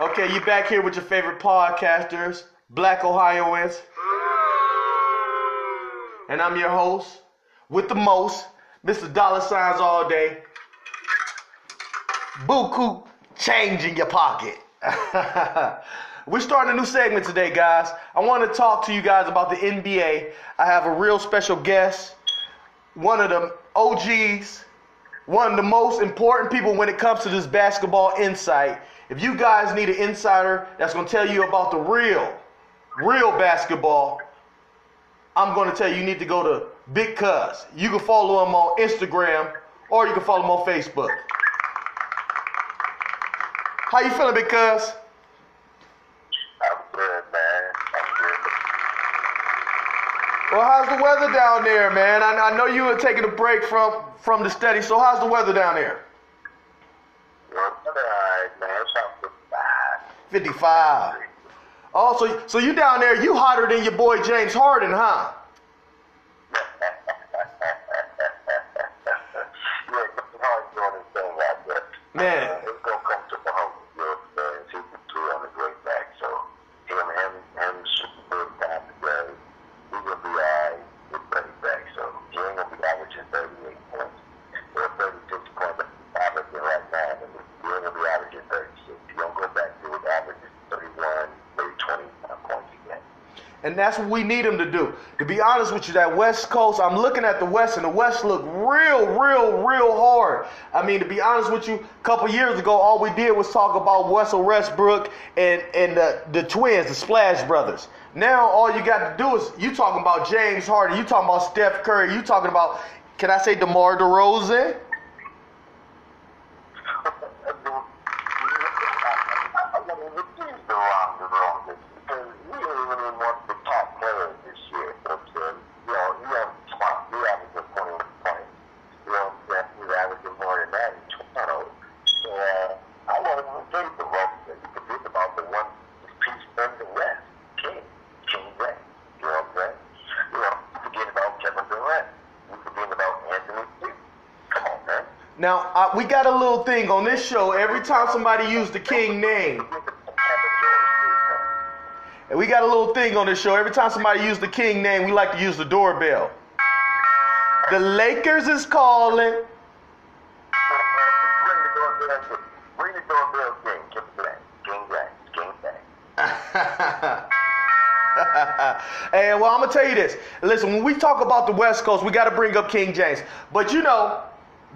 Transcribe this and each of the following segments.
Okay, you back here with your favorite podcasters, Black Ohioans. And I'm your host with the most, Mr. Dollar Signs All Day. Buku change in your pocket. We're starting a new segment today, guys. I want to talk to you guys about the NBA. I have a real special guest, one of the OGs, one of the most important people when it comes to this basketball insight. If you guys need an insider that's going to tell you about the real, real basketball, I'm going to tell you you need to go to Big Cuz. You can follow him on Instagram or you can follow him on Facebook. How you feeling, Big Cuz? I'm good, man. I'm good. Well, how's the weather down there, man? I, I know you were taking a break from from the study, so how's the weather down there? Well, 55. Also, oh, so you down there, you hotter than your boy James Harden, huh? Man, that's what we need him to do. To be honest with you, that West Coast, I'm looking at the West, and the West look real, real, real hard. I mean, to be honest with you, a couple years ago, all we did was talk about Russell Westbrook and, and the, the twins, the Splash Brothers. Now, all you got to do is you talking about James Harden, you talking about Steph Curry, you talking about, can I say DeMar DeRozan? I want to refuse the wrong, the wrong, because we ain't even want the top players this year. But, uh, you know, you have smart, you average a 21 points. You know, that you average more than that in Toronto. So, uh, I want to refuse the wrong, you can think about the one piece from the West. King, King Grant. You know what I'm saying? You know, you forget about Kevin Durant. You forget about Anthony Davis. Come on, man. We got a little thing on this show. Every time somebody used the King name, And we got a little thing on this show. Every time somebody use the King name, we like to use the doorbell. The Lakers is calling. Bring the doorbell. Bring the doorbell king. Give it to that. King Jack. King Jack. and well, I'm gonna tell you this. Listen, when we talk about the West Coast, we got to bring up King James. But you know,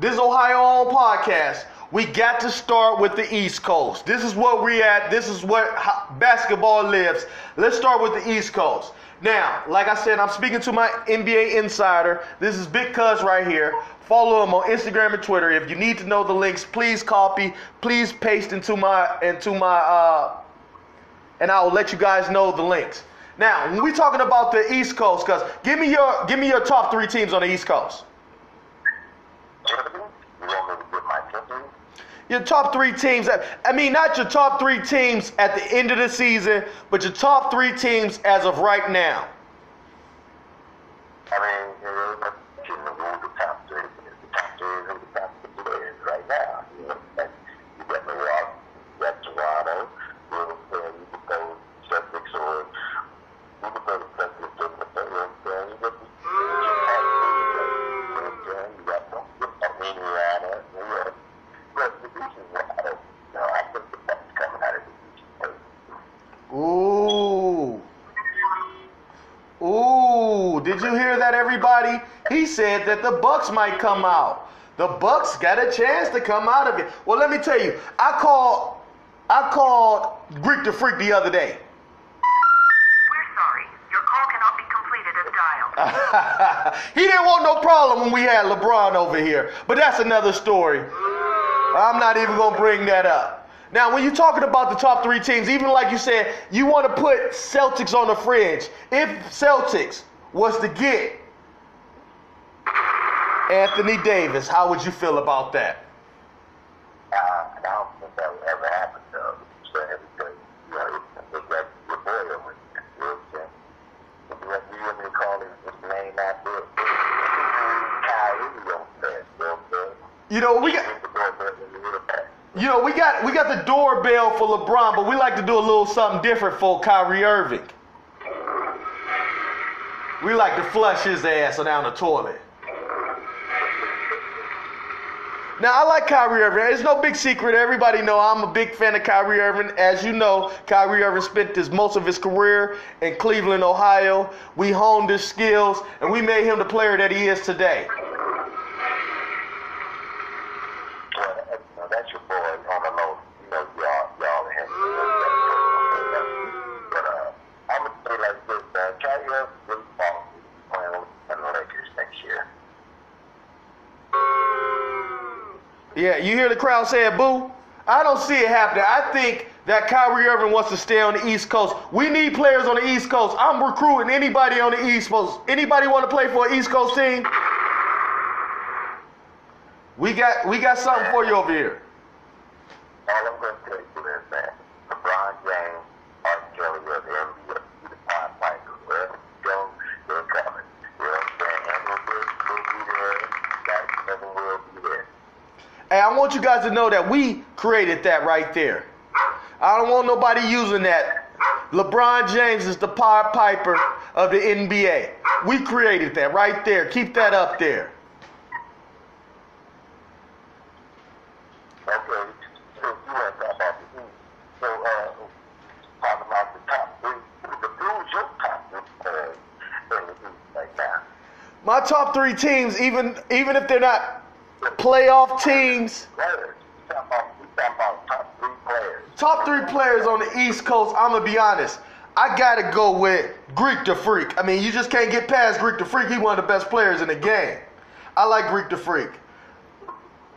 this Ohio on podcast. We got to start with the East Coast. This is where we at. This is where basketball lives. Let's start with the East Coast. Now, like I said, I'm speaking to my NBA insider. This is Big Cuz right here. Follow him on Instagram and Twitter. If you need to know the links, please copy, please paste into my into my uh, and I will let you guys know the links. Now, when we talking about the East Coast, cuz give me your give me your top three teams on the East Coast. Tiffany? You want me to get my Tiffany? Your top three teams. I mean, not your top three teams at the end of the season, but your top three teams as of right now. I mean, you know, that's in the rule, the top three. The top three is the top three players right now. You know, like, you got Milwaukee, you got Toronto, you know, what I'm saying? you could go Celtics or you could go to Celtics or the you know what I'm saying? You got the you know what I'm saying? You got you got Indiana, you know, but the East is wide open. You know, I think the Bucks coming out of the East. Ooh. Ooh, did you hear that everybody? He said that the Bucks might come out. The Bucks got a chance to come out of it. Well, let me tell you, I called I called Greek the Freak the other day. We're sorry. Your call cannot be completed as dialed. he didn't want no problem when we had LeBron over here. But that's another story. I'm not even going to bring that up. Now, when you're talking about the top three teams, even like you said, you want to put Celtics on the fringe. If Celtics was to get Anthony Davis, how would you feel about that? Uh, I don't think that would ever happen. So everything, you know, it's like your boy over there. You know what I'm saying? If you want- me to call his, his name after it? Kyrie, you know what I'm saying? You know what I'm saying? You know, we got the boy, but he's a little bit. You know, we got we got the doorbell for LeBron, but we like to do a little something different for Kyrie Irving. We like to flush his ass down the toilet. Now I like Kyrie Irving. It's no big secret. Everybody know I'm a big fan of Kyrie Irving. As you know, Kyrie Irving spent his most of his career in Cleveland, Ohio. We honed his skills and we made him the player that he is today. Well, that- now that's your boy on the low. You know, y'all, y'all him. But uh, I'm gonna say like this, man. Kyrie Irving really falls playing with the Lakers next year. Yeah, you hear the crowd saying boo? I don't see it happening. I think that Kyrie Irving wants to stay on the East Coast. We need players on the East Coast. I'm recruiting anybody on the East Coast. Anybody want to play for an East Coast team? We got we got something for you over here. All I'm gonna tell you is that LeBron James, R. Kelly of the NBA, the Pied Piper, wherever you go, they're coming. You know what I'm saying? Andrew Wiggins will be there. Guys, Kevin will be there. Hey, I want you guys to know that we created that right there. I don't want nobody using that. LeBron James is the Pied Piper of the NBA. We created that right there. Keep that up there. Okay, so you want about the So, uh, talking about the top three, the Blues, your top three players in right now. My top three teams, even even if they're not playoff teams, top three players. on the East Coast, I'm gonna be honest. I gotta go with Greek the Freak. I mean, you just can't get past Greek the Freak. He's one of the best players in the game. I like Greek the Freak.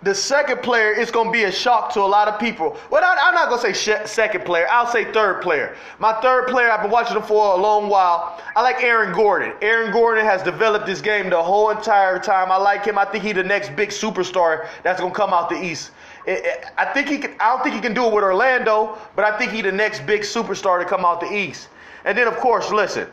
The second player is going to be a shock to a lot of people. Well, I, I'm not going to say second player. I'll say third player. My third player, I've been watching him for a long while. I like Aaron Gordon. Aaron Gordon has developed this game the whole entire time. I like him. I think he's the next big superstar that's going to come out the East. I think he can. I don't think he can do it with Orlando, but I think he's the next big superstar to come out the East. And then, of course, listen,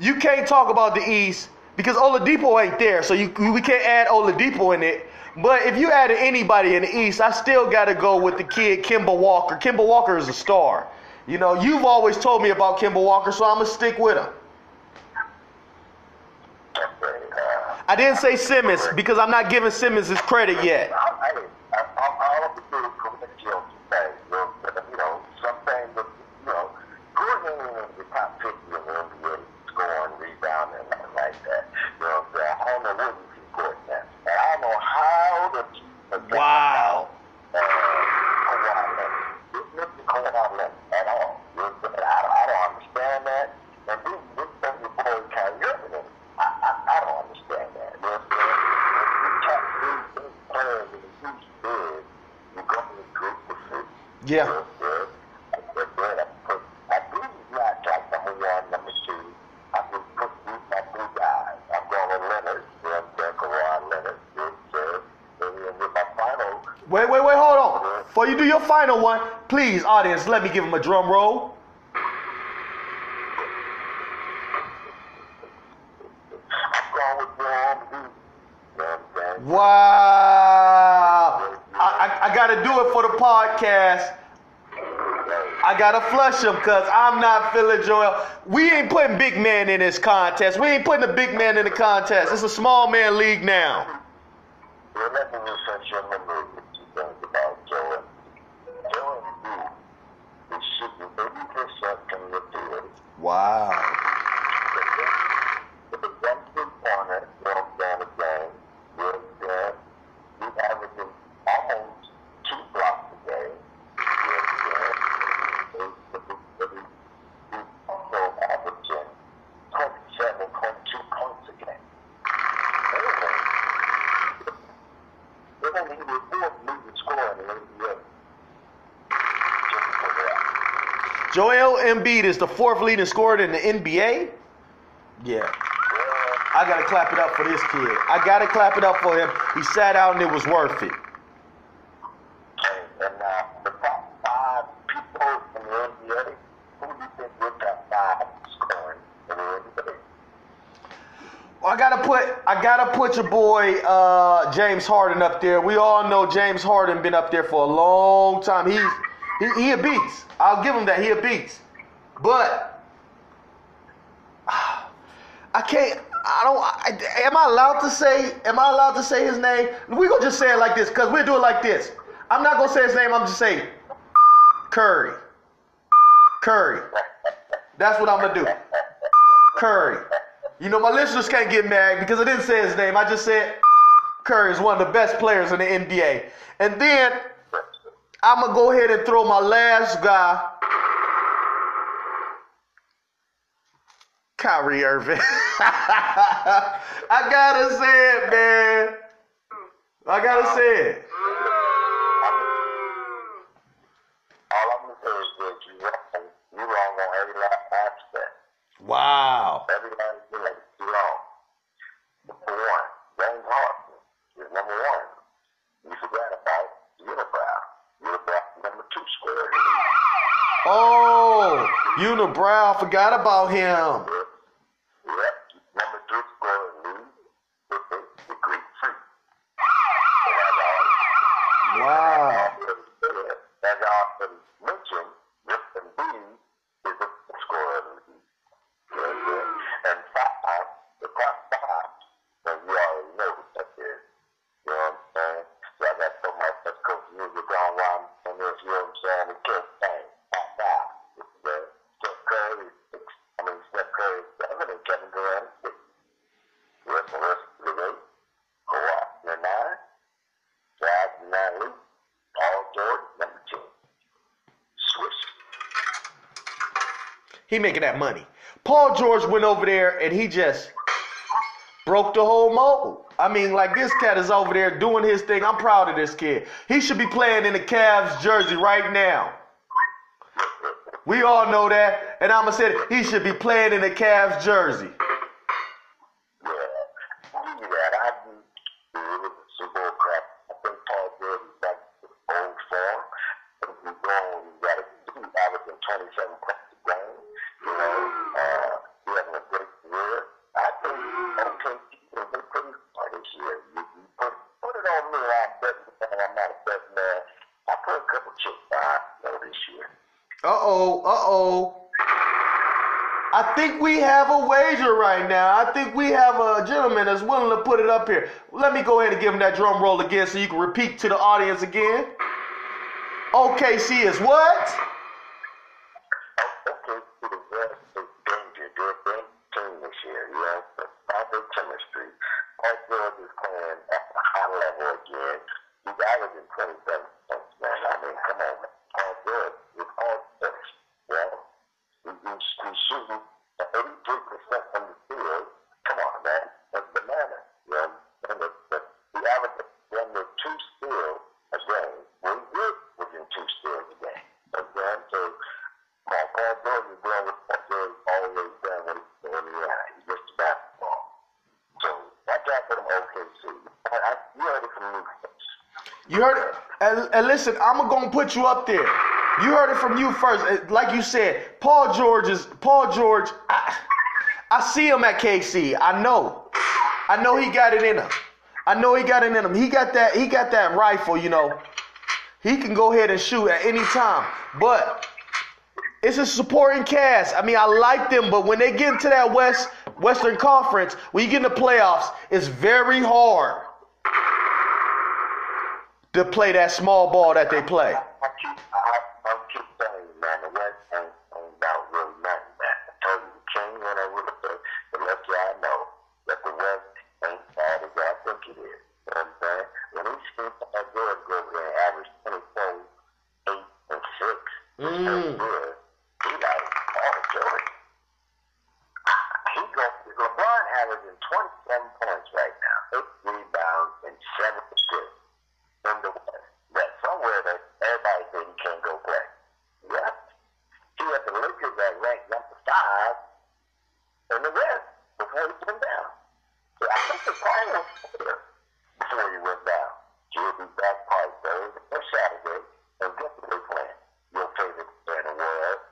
you can't talk about the East because Oladipo ain't there, so you, we can't add Oladipo in it. But if you added anybody in the East, I still got to go with the kid Kemba Walker. Kemba Walker is a star. You know, you've always told me about Kemba Walker, so I'm gonna stick with him. Uh, I didn't say Simmons because I'm not giving Simmons his credit yet. I, I, I, I, all of the good credentials things, you know, you know, some things that, you know, Gordon ain't in the top 50 in the NBA, scoring, rebounding, and nothing like that. You know what I'm saying? I don't know what you keep Gordon at. And I don't know Wow. Yeah. Real good. I said, good. I put, I do not like number one, number two. I just put these my three guys. I'm going with Leonard. You know what I'm saying? Kawhi Leonard. Good, good. And then with my final, Wait, wait, wait, hold on. Before you do your final one, please, audience, let me give him a drum roll. Wow. I, I, I got to do it for the podcast. I gotta flush him because I'm not feeling Joel. We ain't putting big man in this contest. We ain't putting a big man in the contest. It's a small man league now. Your Wow. With the one three pointer, you know what I'm saying, a game. You know what I'm saying? He's averaging almost two blocks a game. You know what I'm saying? He's- he's- He's also averaging 27, 22 points a game. Anyway, they're only the fourth leading scorer in the NBA. Just for that. Joel Embiid is the fourth leading scorer in the NBA. Yeah. I gotta clap it up for this kid. I gotta clap it up for him. He sat out and it was worth it. And uh, the top five people in the NBA, who do you think your top five scoring in the NBA? I gotta put I I gotta put your boy uh, James Harden up there. We all know James Harden been up there for a long time. He's he, he a beast. I'll give him that. He a beast. But I can't. I don't. I, am I allowed to say? Am I allowed to say his name? We gonna just say it like this because we do it like this. I'm not gonna say his name. I'm just saying Curry. Curry. That's what I'm gonna do. Curry. You know my listeners can't get mad because I didn't say his name. I just said Curry is one of the best players in the NBA. And then I'm gonna go ahead and throw my last guy Kyrie Irving. I gotta say it, man. I gotta say it. All I'm gonna say is that you wrong. You wrong on every last aspect. Wow. Every last thing you. Number one, James Harden is number one. You forgot about Unibrow. Unibrow number two square. Oh, Unibrow, forgot about him. Yep, number three square in league is the, the Greek freak. So that's all. Wow. As I often mentioned, Rip and B is the scorer of the league. And five, the top five, and you already know what that is. You know what I'm saying? So I got so much that's coach music on while I'm in this, you know what I'm saying? The kill thing, top five. It's the Steph Curry, six, I mean, Steph Curry is seven and Kevin Durant is six. Rest the rest of the eight. Kawhi, number nine. Drive, nine, Luke. Paul George, number two. Swish. He making that money. Paul George went over there and he just broke the whole mold. I mean, like this cat is over there doing his thing. I'm proud of this kid. He should be playing in the Cavs jersey right now. We all know that. And I'ma say he should be playing in the Cavs jersey. Yeah. I knew that. I knew it was a Super Bowl crap. I think Paul George is back to old form. I think he's going, he's got a two averaging 27 points a game. You know, uh, he having a great career. I think OKC will be pretty smart this year. You, you put, put it on me. I'm betting, and I'm not a betting man. I put a couple chips on you know, this year. Uh oh, uh oh. I think we have wager right now. I think we have a gentleman that's willing to put it up here. Let me go ahead and give him that drum roll again so you can repeat to the audience again. OKC is what? okay, to the is danger. They're a great team this year, you know. But proper chemistry. Paul George is playing at a high level again. He's averaging 27 points, man. I mean, come on, man. Paul George is all six. You know, he, he's, he's shooting 83% from the field. Come on, man. That's banana. You know, and the, the, the average one with two steals a game. Well, he is within two steals a game. Again, so Paul, Paul George is doing what Paul George always done when he's when he, uh, he gets to basketball. So watch out for them OKC. I, I, you heard it from me. folks. You heard it. And, and listen, I'm gonna put you up there. You heard it from you first. Uh, Like you said, Paul George is Paul George. I, I see him at KC. I know. I know he got it in him. I know he got it in him. He got that. He got that rifle. You know. He can go ahead and shoot at any time. But it's a supporting cast. I mean, I like them, but when they get into that West Western Conference, when you get in the playoffs, it's very hard to play that small ball that they play. I keep, I, I keep telling you, man, the West ain't, ain't about really nothing, man. I told you, the king went over the but to let y'all know that the West ain't bad as I think it is. You know what I'm saying? When he seen Paul George go over there and average 24, 8, and 6, Mm. good, he like, Paul George. He go, LeBron averaging 27 points right now, 8 rebounds, and 7 assists in the West. That somewhere that everybody said he can't go play. Yeah. He had the Lakers that ranked number five in the West before he went down. So I think the plan was clear before he went down. He'll be back probably Thursday or Saturday, and guess what they playing? Your favorite player in the world,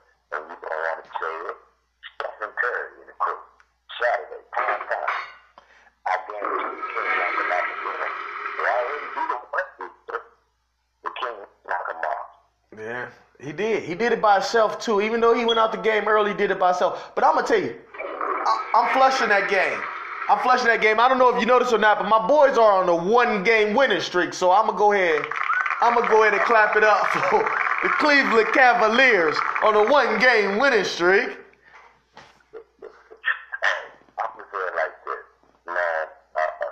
Yeah, he did. He did it by himself too. Even though he went out the game early, he did it by himself. But I'm gonna tell you, I, I'm flushing that game. I'm flushing that game. I don't know if you noticed or not, but my boys are on a one-game winning streak. So I'm gonna go ahead. I'm gonna go ahead and clap it up for the Cleveland Cavaliers on a one-game winning streak. I'm just saying like this, man. Uh,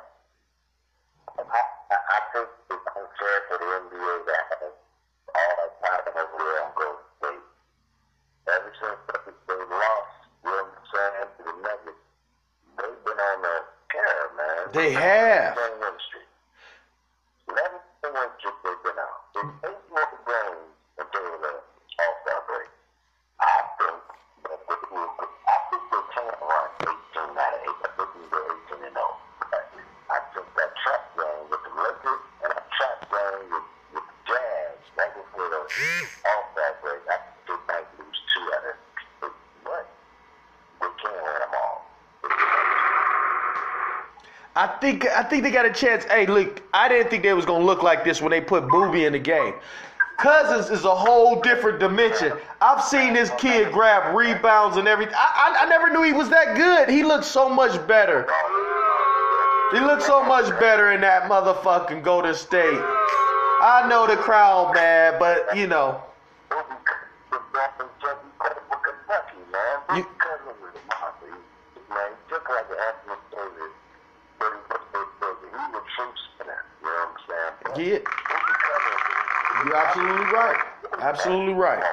I, I, I think it's unfair for the NBA to have all that time over there on Golden State. Ever since they lost, you know what I'm saying, to the Nuggets, they've been on the tear, man. They have. Game win streak. Eleven game win streak they've been on. There's eight more games until the All-Star break. I think that they will. I think they can run 18 out of 8. I think they go 18 and 0. But I think that trap game with the Lakers and that trap game with, with the Jazz right before the All-Star break, I think they might lose two out of 8. But they can win them all. I think I think they got a chance. Hey, look, I didn't think they was gonna look like this when they put Boogie in the game. Cousins is a whole different dimension. I've seen this kid grab rebounds and everything. I, I, I never knew he was that good. He looks so much better. He looks so much better in that motherfucking Golden State. I know the crowd mad, but you know, You, man, just like Anthony Davis, but he was he was a true spinner. You know what I'm saying? yeah, you're absolutely right. Absolutely right.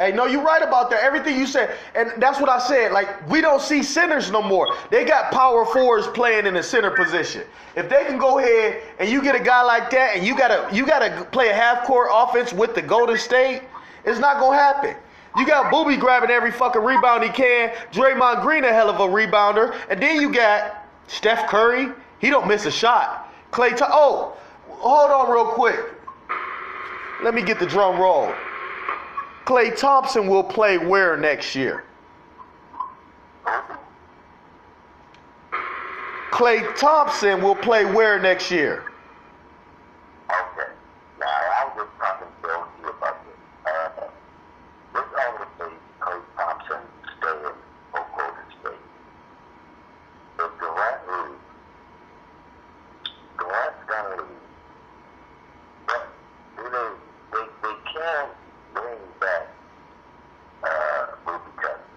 Hey, no, you're right about that. Everything you said, and that's what I said. Like, we don't see centers no more. They got power forwards playing in the center position. If they can go ahead and you get a guy like that, and you gotta you gotta play a half court offense with the Golden State, it's not gonna happen. You got Boogie grabbing every fucking rebound he can. Draymond Green a hell of a rebounder, and then you got Steph Curry. He don't miss a shot. Klay. Th- oh, hold on real quick. Let me get the drum roll. Klay Thompson will play where next year? Klay Thompson will play where next year? Okay. Now, I was just talking to you about this. Uh, this obviously Klay Thompson staying for Golden State. If Durant leaves, Durant's gonna leave. But do they, they, they can bring back uh, Boogie Cousins.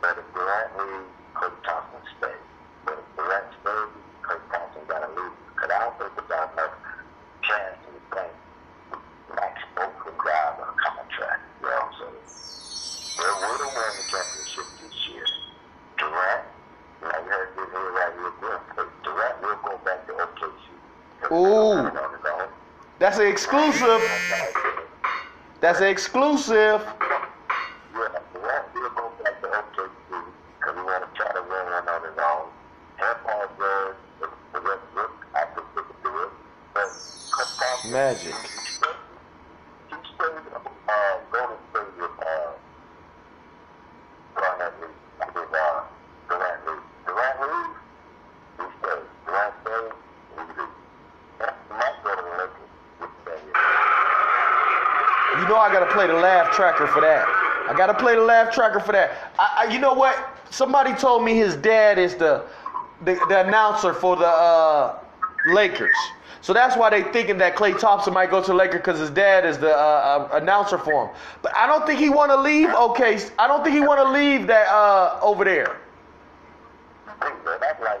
But if Durant leaves, Klay Thompson stays. But if Durant stays, Klay Thompson gotta leave. Because I don't think there's not enough chance to think Max both can drive on a contract. You know what I'm saying? They would have won the championship this year. Durant, you know, you heard this here right here again. But Durant will go back to OKC. Ooh. On his own. That's an exclusive. That's an exclusive. Yeah, Durant will go back to OKC because he want to try to win one on his own. And Paul George, the Westbrook, I think they could do it. But Chris Thompson, Magic. He stayed, he stayed uh, Golden State with uh, Garnett Lee. I mean, uh, Durant Lee. Durant Lee, he stayed. Durant stayed, he leave. He might go to the Lakers with that year. You know I gotta play the tracker for that. I gotta play the laugh tracker for that. I, I, you know what? Somebody told me his dad is the the, the announcer for the uh, Lakers. So that's why they thinking that Klay Thompson might go to the Lakers because his dad is the uh, uh, announcer for him. But I don't think he want to leave. Okay, I don't think he want to leave that uh, over there. that's like,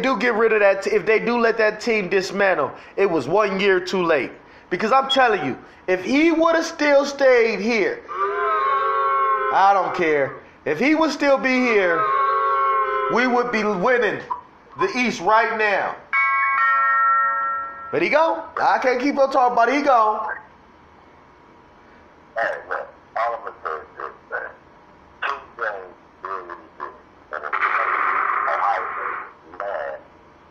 do get rid of that, if they do let that team dismantle, it was one year too late. Because I'm telling you, if he would have still stayed here, I don't care. If he would still be here, we would be winning the East right now. But he go. I can't keep on talking about. He gone. Hey, look, all I'm going to say is this, man. King James did what he did. And if Ohio State mad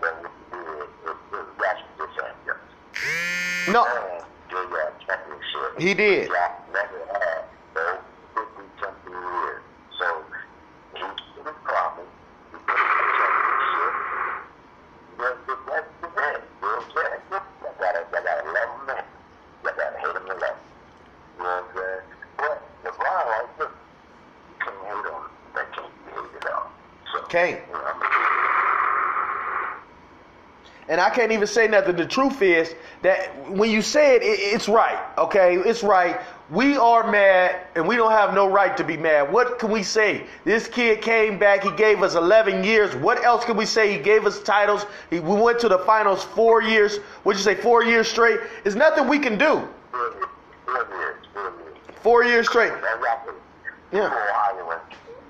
that what he did, it was Washington champions. No, And they got championship. He did. Y'all never had those 50 something years. So, he kept his promise. He got a championship. That's the, that's the man. You know what I'm saying? I gotta, I gotta love him, man. I gotta hate him to love him. You know what I'm saying? But LeBron, like, look, you can't hate on him. That can't be hated on. So, Can't. You know, I mean, And I can't even say nothing. The truth is that when you say it, it, it's right. Okay, it's right. We are mad, and we don't have no right to be mad. What can we say? This kid came back. He gave us 11 years. What else can we say? He gave us titles. He, we went to the finals four years. What'd you say? Four years straight. There's nothing we can do. four years, four years, four years. Four years straight. Yeah. People Ohio,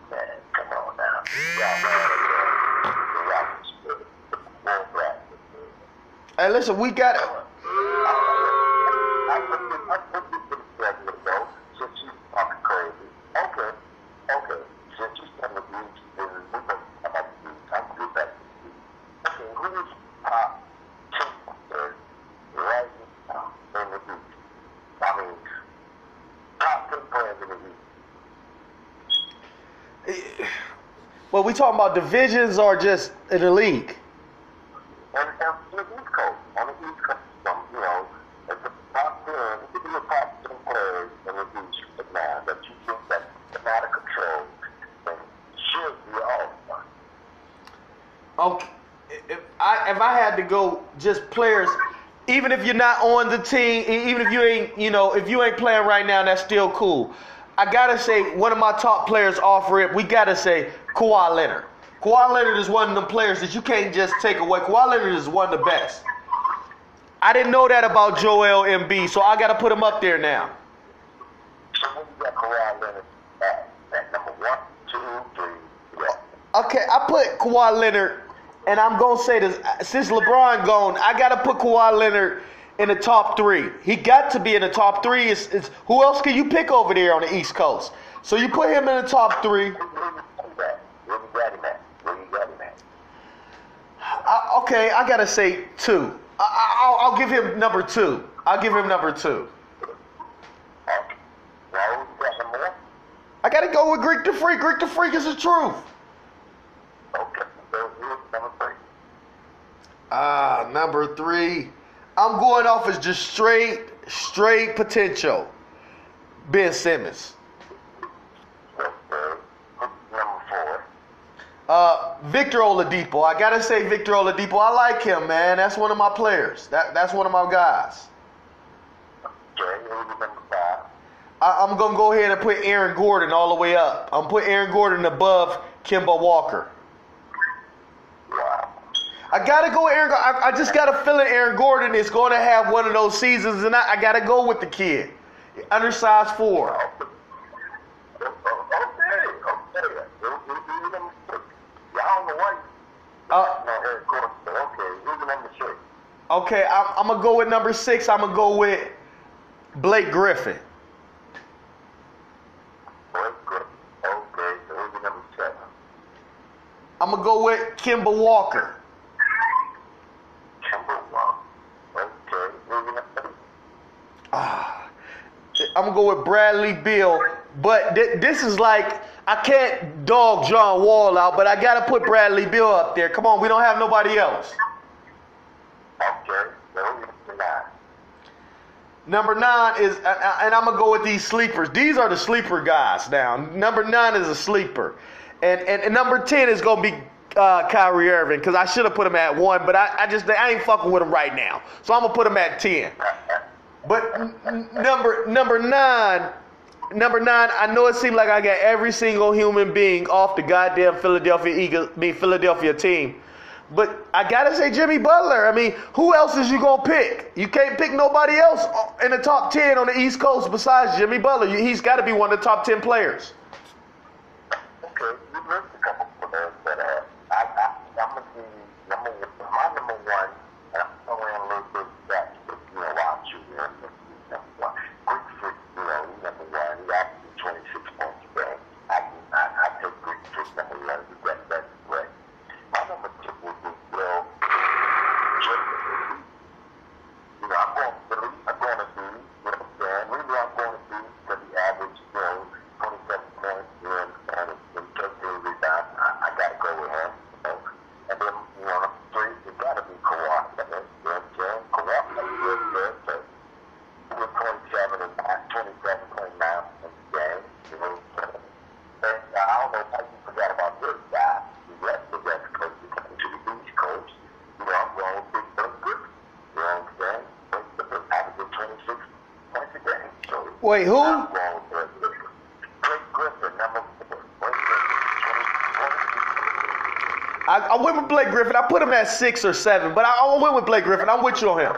man, come on now. Y'all mad at the, the rappers, the, the world rappers. Hey, listen, we got it. In since she's talking about the beach, I put this to the though, since she's talking crazy. Okay, okay, since she's on the beach, then we're going to talk about the beach. I'm going to get back to the beach. Okay, who's top 10 players right now in the beach? I mean, top 10 players in the beach. Well, we talking about divisions or just in the league? And, and on the East Coast, on the East Coast, some, you know, it's the top 10, it could be the top 10 players in the beach right now that you think that are out of control and should be all Okay. If I if I had to go just players, even if you're not on the team, even if you ain't you know if you ain't playing right now, that's still cool. I gotta say one of my top players off rip. We gotta say Kawhi Leonard. Kawhi Leonard is one of them players that you can't just take away. Kawhi Leonard is one of the best. I didn't know that about Joel Embiid, so I gotta put him up there now. So got Kawhi Leonard at, at number one, two, three. Okay, I put Kawhi Leonard, and I'm gonna say this: since LeBron gone, I gotta put Kawhi Leonard in the top three. He got to be in the top three. It's, it's who else can you pick over there on the East Coast? So you put him in the top three. I, okay, I gotta say two. I, I, I'll, I'll give him number two. I'll give him number two. Okay. Now, who you got number one? I gotta go with Greek the Freak. Greek the Freak is the truth. Okay. So number three? Ah, number three. I'm going off as just straight, straight potential. Ben Simmons. Uh, Victor Oladipo. I gotta say Victor Oladipo. I like him, man. That's one of my players. That that's one of my guys. I, I'm gonna go ahead and put Aaron Gordon all the way up. I'm put Aaron Gordon above Kemba Walker. I gotta go Aaron. I, I just got a feeling Aaron Gordon is going to have one of those seasons, and I, I gotta go with the kid, undersized four. Uh, No, Eric Gordon. Okay. Who's the number six? okay, I'm, I'm gonna go with number six. I'm gonna go with Blake Griffin. Blake Griffin. Okay. So who's number seven? I'm gonna go with Kemba Walker. ah, I'm gonna go with Bradley Beal, but th- this is like I can't dog John Wall out, but I gotta put Bradley Beal up there. Come on, we don't have nobody else. Okay, number nine. Number nine is, and I'm gonna go with these sleepers. These are the sleeper guys now. Number nine is a sleeper, and and, and number ten is gonna be uh, Kyrie Irving because I should have put him at one, but I, I just I ain't fucking with him right now, so I'm gonna put him at ten. But number number nine, number nine. I know it seemed like I got every single human being off the goddamn Philadelphia Eagles, I mean Philadelphia team. But I gotta say Jimmy Butler. I mean, who else is you gonna pick? You can't pick nobody else uh, in the top ten on the East Coast besides Jimmy Butler. He's got to be one of the top ten players. Wait, who? I Blake Griffin, number four. I, went with Blake Griffin. I put him at six or seven, but I, I went with Blake Griffin. I'm with you on him.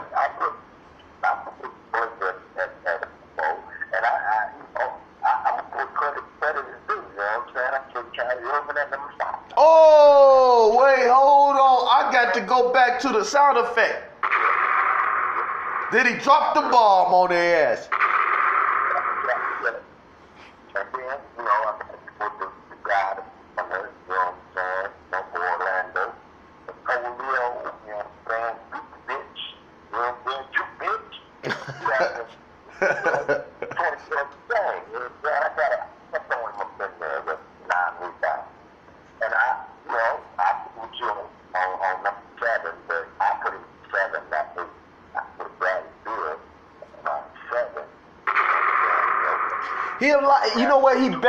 Oh, wait, hold on. I got to go back to the sound effect. Did he drop the bomb on their ass?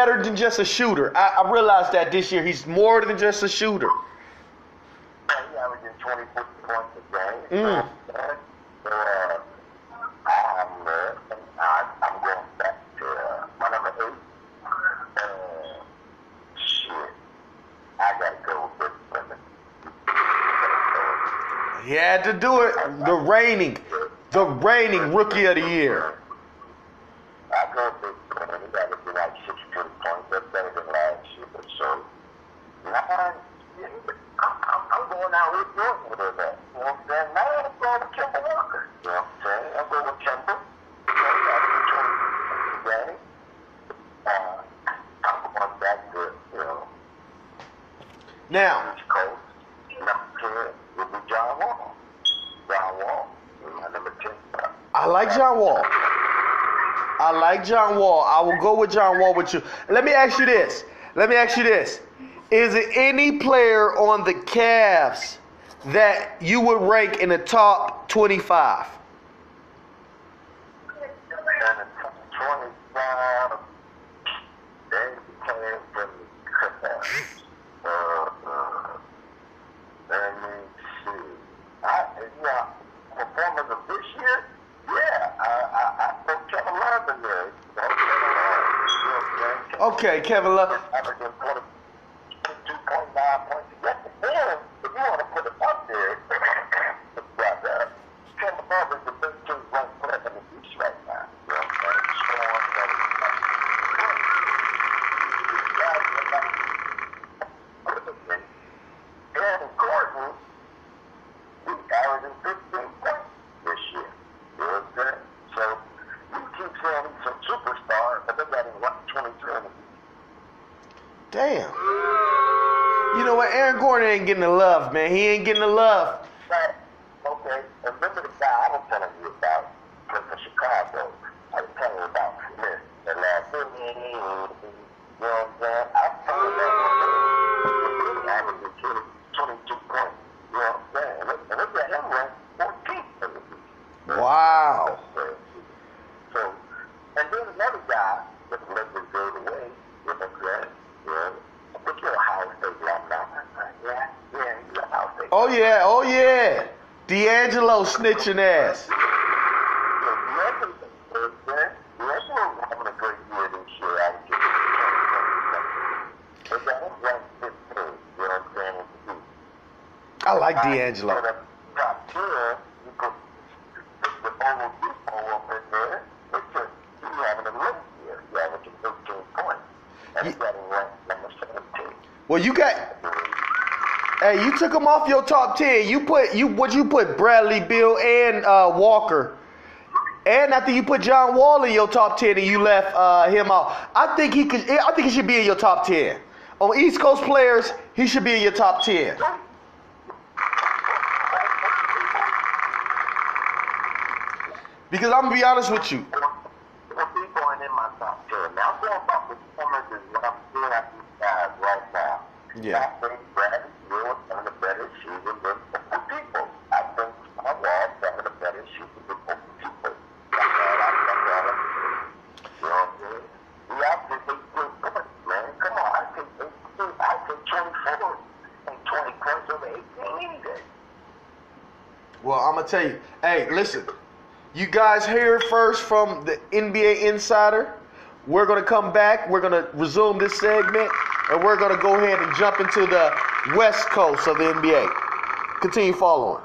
better than just a shooter. I, I realized that this year he's more than just a shooter. He's averaging points a game. Mm. So, uh, I'm, uh, I'm going back to uh, my number eight. Uh, shit. I got to go with. He had to do it. The reigning, the reigning rookie of the year. John Wall. I will go with John Wall with you. Let me ask you this. Let me ask you this. Is it any player on the Cavs that you would rank in the top 25? Okay, Kevin Love. problem telling you. Snitching ass. I like D'Angelo. Well, you got. Hey, you took him off your top ten. You put you what you put Bradley, Beal, and uh, Walker, and after you put John Wall in your top ten, and you left uh, him out. I think he could. I think he should be in your top ten. On East Coast players, he should be in your top ten. Because I'm gonna be honest with you. Well, he's going in my top ten. Now, I'm going about performances what I'm seeing at these guys right now. Yeah. I think Brad Hill is one of the better shooters than open people. I think John Wall is one of the better shooters than open people. That's all I look at it. You know what I'm saying? We have to take good points, man. Come on, I take 18, I take 24 and 20 points over 18 any day. Well, I'm gonna tell you. Hey, listen. You guys hear first from the NBA Insider. We're gonna come back. We're gonna resume this segment, and we're gonna go ahead and jump into the West Coast of the NBA. Continue following.